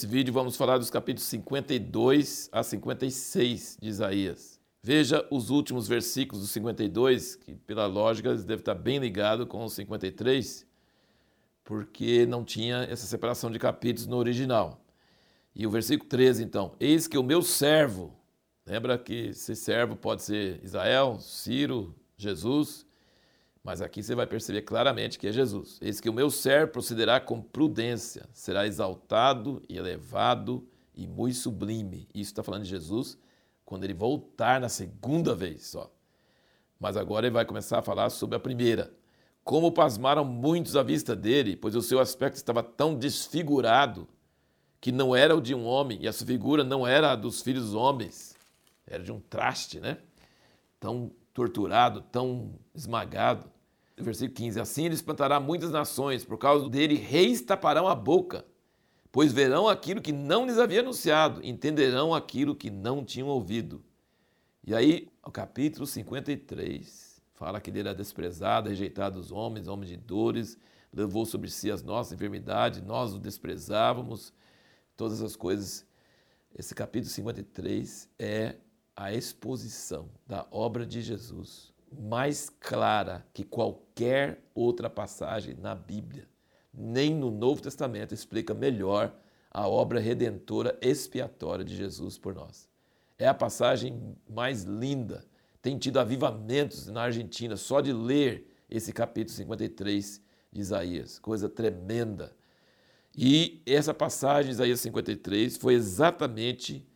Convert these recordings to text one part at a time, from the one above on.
Nesse vídeo vamos falar dos capítulos 52 a 56 de Isaías. Veja os últimos versículos do 52, que pela lógica devem estar bem ligados com o 53, porque não tinha essa separação de capítulos no original. E o versículo 13, então: Eis que o meu servo, lembra que esse servo pode ser Israel, Ciro, Jesus, mas aqui você vai perceber claramente que é Jesus. Eis que o meu servo procederá com prudência, será exaltado e elevado e muito sublime. Isso está falando de Jesus quando ele voltar na segunda vez só. Mas agora ele vai começar a falar sobre a primeira. Como pasmaram muitos à vista dele, pois o seu aspecto estava tão desfigurado que não era o de um homem, e a sua figura não era a dos filhos dos homens, era de um traste, né? Tão torturado, tão esmagado. Versículo 15: Assim ele espantará muitas nações, por causa dele reis taparão a boca, pois verão aquilo que não lhes havia anunciado, entenderão aquilo que não tinham ouvido. E aí, o capítulo 53 fala que ele era desprezado, rejeitado dos homens, homem de dores, levou sobre si as nossas enfermidades, nós o desprezávamos, todas as coisas. Esse capítulo 53 é a exposição da obra de Jesus mais clara que qualquer outra passagem na Bíblia. Nem no Novo Testamento explica melhor a obra redentora expiatória de Jesus por nós. É a passagem mais linda. Tem tido avivamentos na Argentina só de ler esse capítulo 53 de Isaías. Coisa tremenda. E essa passagem Isaías 53 foi exatamente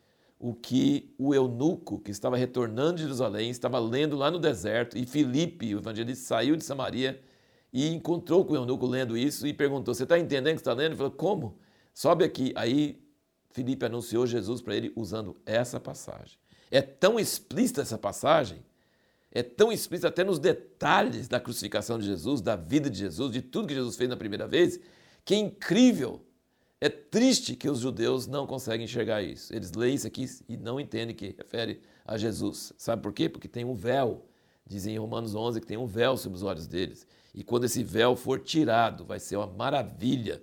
o que o eunuco que estava retornando de Jerusalém estava lendo lá no deserto, e Filipe, o evangelista, saiu de Samaria e encontrou com o eunuco lendo isso e perguntou: Você está entendendo o que está lendo? Ele falou: Como? Sobe aqui. Aí Filipe anunciou Jesus para ele usando essa passagem. É tão explícita essa passagem, é tão explícita até nos detalhes da crucificação de Jesus, da vida de Jesus, de tudo que Jesus fez na primeira vez, que é incrível é triste que os judeus não conseguem enxergar isso. Eles leem isso aqui e não entendem que refere a Jesus. Sabe por quê? Porque tem um véu. Dizem em Romanos 11 que tem um véu sobre os olhos deles. E quando esse véu for tirado, vai ser uma maravilha.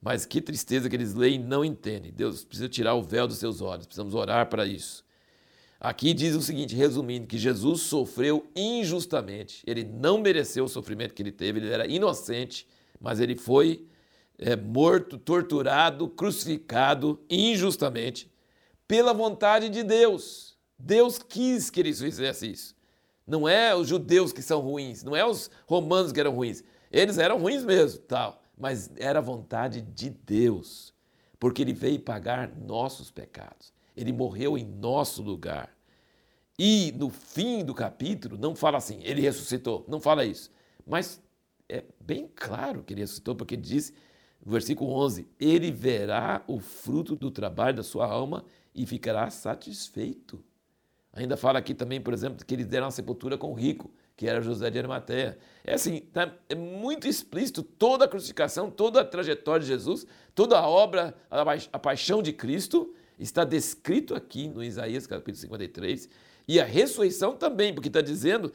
Mas que tristeza que eles leem e não entendem. Deus precisa tirar o véu dos seus olhos. Precisamos orar para isso. Aqui diz o seguinte, resumindo, que Jesus sofreu injustamente. Ele não mereceu o sofrimento que ele teve, ele era inocente, mas ele foi é, morto, torturado, crucificado injustamente pela vontade de Deus. Deus quis que ele fizesse isso. Não é os judeus que são ruins, não é os romanos que eram ruins. Eles eram ruins mesmo, tal, mas era a vontade de Deus, porque ele veio pagar nossos pecados. Ele morreu em nosso lugar. E no fim do capítulo não fala assim, ele ressuscitou, não fala isso. Mas é bem claro que ele ressuscitou, porque ele disse versículo 11: Ele verá o fruto do trabalho da sua alma e ficará satisfeito. Ainda fala aqui também, por exemplo, que eles deram a sepultura com o rico, que era José de Arimateia. É assim, tá, é muito explícito toda a crucificação, toda a trajetória de Jesus, toda a obra, a, paixão de Cristo está descrito aqui no Isaías capítulo 53. E a ressurreição também, porque está dizendo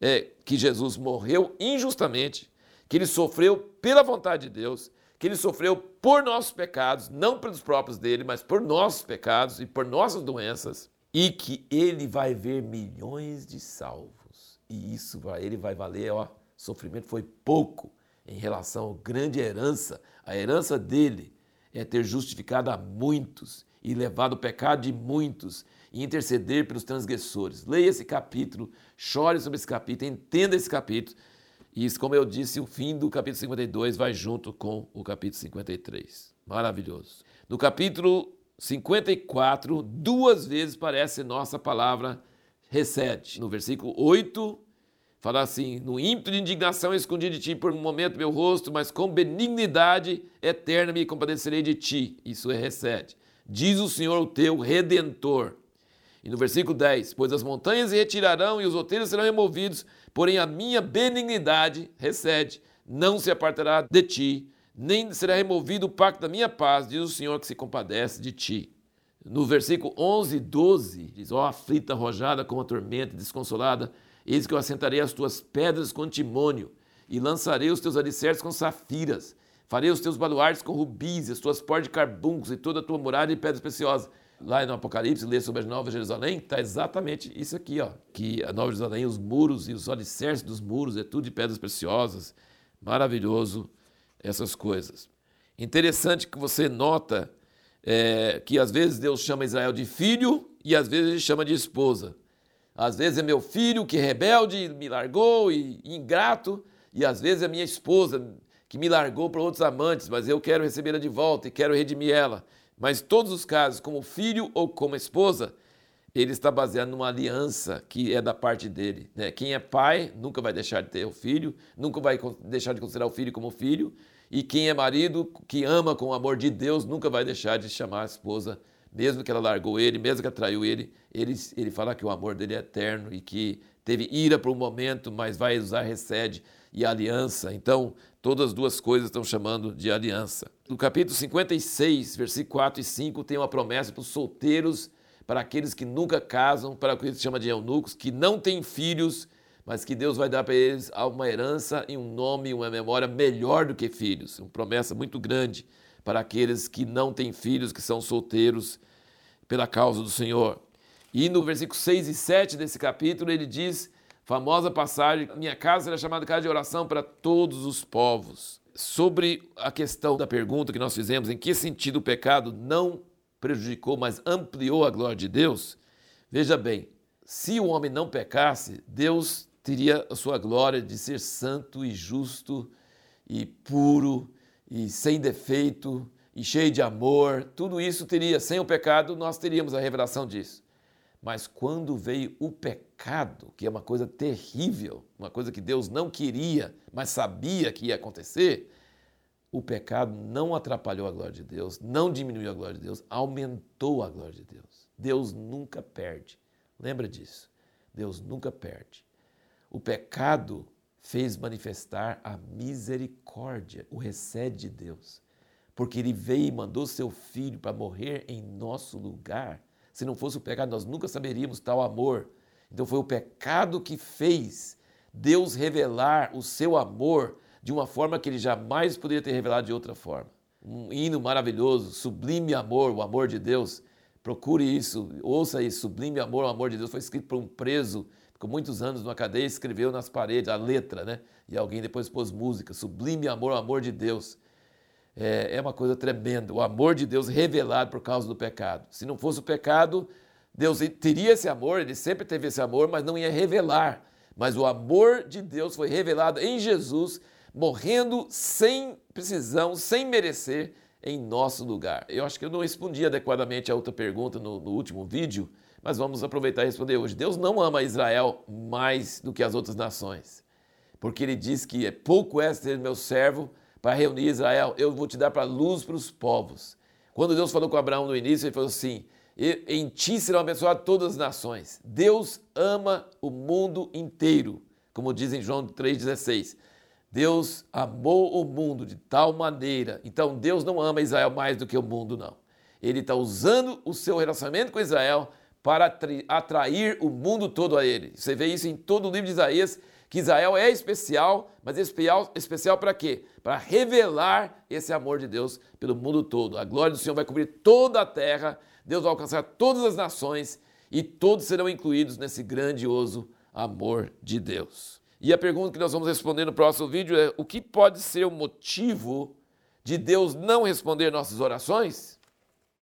é, que Jesus morreu injustamente, que ele sofreu pela vontade de Deus, que ele sofreu por nossos pecados, não pelos próprios dele, mas por nossos pecados e por nossas doenças, e que ele vai ver milhões de salvos. E isso para ele vai valer, ó, sofrimento foi pouco em relação à grande herança. A herança dele é ter justificado a muitos e levado o pecado de muitos e interceder pelos transgressores. Leia esse capítulo, chore sobre esse capítulo, entenda esse capítulo e isso, como eu disse, o fim do capítulo 52 vai junto com o capítulo 53. Maravilhoso. No capítulo 54, duas vezes parece nossa palavra recede. No versículo 8, fala assim: No ímpeto de indignação escondi de ti por um momento meu rosto, mas com benignidade eterna me compadecerei de ti. Isso é recede. Diz o Senhor, o teu redentor. E no versículo 10: Pois as montanhas se retirarão e os outeiros serão removidos, porém a minha benignidade, recede, não se apartará de ti, nem será removido o pacto da minha paz, diz o Senhor que se compadece de ti. No versículo 11 e 12, diz: Ó aflita, arrojada com a tormenta, desconsolada, eis que eu assentarei as tuas pedras com timônio, e lançarei os teus alicerces com safiras, Farei os teus baluartes com rubis, as tuas portas de carbuncos e toda a tua muralha de pedras preciosas. Lá no Apocalipse, lê sobre a Nova Jerusalém, está exatamente isso aqui, ó, que a Nova Jerusalém, os muros e os alicerces dos muros, é tudo de pedras preciosas. Maravilhoso essas coisas. Interessante que você nota é, que às vezes Deus chama Israel de filho e às vezes ele chama de esposa. Às vezes é meu filho que é rebelde me largou e ingrato, e às vezes é minha esposa que me largou para outros amantes, mas eu quero recebê-la de volta e quero redimir ela. Mas todos os casos, como filho ou como esposa, ele está baseado numa aliança que é da parte dele. Né? Quem é pai nunca vai deixar de ter o filho, nunca vai deixar de considerar o filho como filho, e quem é marido que ama com o amor de Deus nunca vai deixar de chamar a esposa mesmo que ela largou ele, mesmo que atraiu ele, ele, ele fala que o amor dele é eterno e que teve ira por um momento, mas vai usar recede e aliança. Então, todas as duas coisas estão chamando de aliança. No capítulo 56, versículo 4 e 5, tem uma promessa para os solteiros, para aqueles que nunca casam, para aqueles que se chama de eunucos, que não têm filhos, mas que Deus vai dar para eles uma herança e um nome e uma memória melhor do que filhos. Uma promessa muito grande para aqueles que não têm filhos, que são solteiros pela causa do Senhor. E no versículo 6 e 7 desse capítulo ele diz, famosa passagem, minha casa será chamada casa de oração para todos os povos. Sobre a questão da pergunta que nós fizemos, em que sentido o pecado não prejudicou, mas ampliou a glória de Deus, veja bem, se o homem não pecasse, Deus teria a sua glória de ser santo e justo e puro e sem defeito e cheio de amor, tudo isso teria, sem o pecado, nós teríamos a revelação disso. Mas quando veio o pecado, que é uma coisa terrível, uma coisa que Deus não queria, mas sabia que ia acontecer, o pecado não atrapalhou a glória de Deus, não diminuiu a glória de Deus, aumentou a glória de Deus. Deus nunca perde. Lembra disso? Deus nunca perde. O pecado fez manifestar a misericórdia, o recede de Deus. Porque ele veio e mandou seu filho para morrer em nosso lugar. Se não fosse o pecado, nós nunca saberíamos tal amor. Então foi o pecado que fez Deus revelar o seu amor de uma forma que ele jamais poderia ter revelado de outra forma. Um hino maravilhoso, sublime amor, o amor de Deus. Procure isso, ouça isso, sublime amor, o amor de Deus. Foi escrito por um preso ficou muitos anos numa cadeia, escreveu nas paredes a letra, né? E alguém depois pôs música, sublime amor, o amor de Deus. É, é uma coisa tremenda, o amor de Deus revelado por causa do pecado. Se não fosse o pecado, Deus teria esse amor, ele sempre teve esse amor, mas não ia revelar. Mas o amor de Deus foi revelado em Jesus, morrendo sem precisão, sem merecer, em nosso lugar. Eu acho que eu não respondi adequadamente a outra pergunta no, no último vídeo, mas vamos aproveitar e responder hoje. Deus não ama Israel mais do que as outras nações, porque ele diz que é pouco é ser meu servo para reunir Israel, eu vou te dar para luz para os povos. Quando Deus falou com Abraão no início, ele falou assim: em ti serão abençoadas todas as nações. Deus ama o mundo inteiro, como diz em João 3,16. Deus amou o mundo de tal maneira. Então Deus não ama Israel mais do que o mundo, não. Ele está usando o seu relacionamento com Israel para atrair o mundo todo a ele. Você vê isso em todo o livro de Isaías, que Israel é especial, mas especial, especial para quê? Para revelar esse amor de Deus pelo mundo todo. A glória do Senhor vai cobrir toda a terra, Deus vai alcançar todas as nações e todos serão incluídos nesse grandioso amor de Deus. E a pergunta que nós vamos responder no próximo vídeo é: o que pode ser o motivo de Deus não responder nossas orações?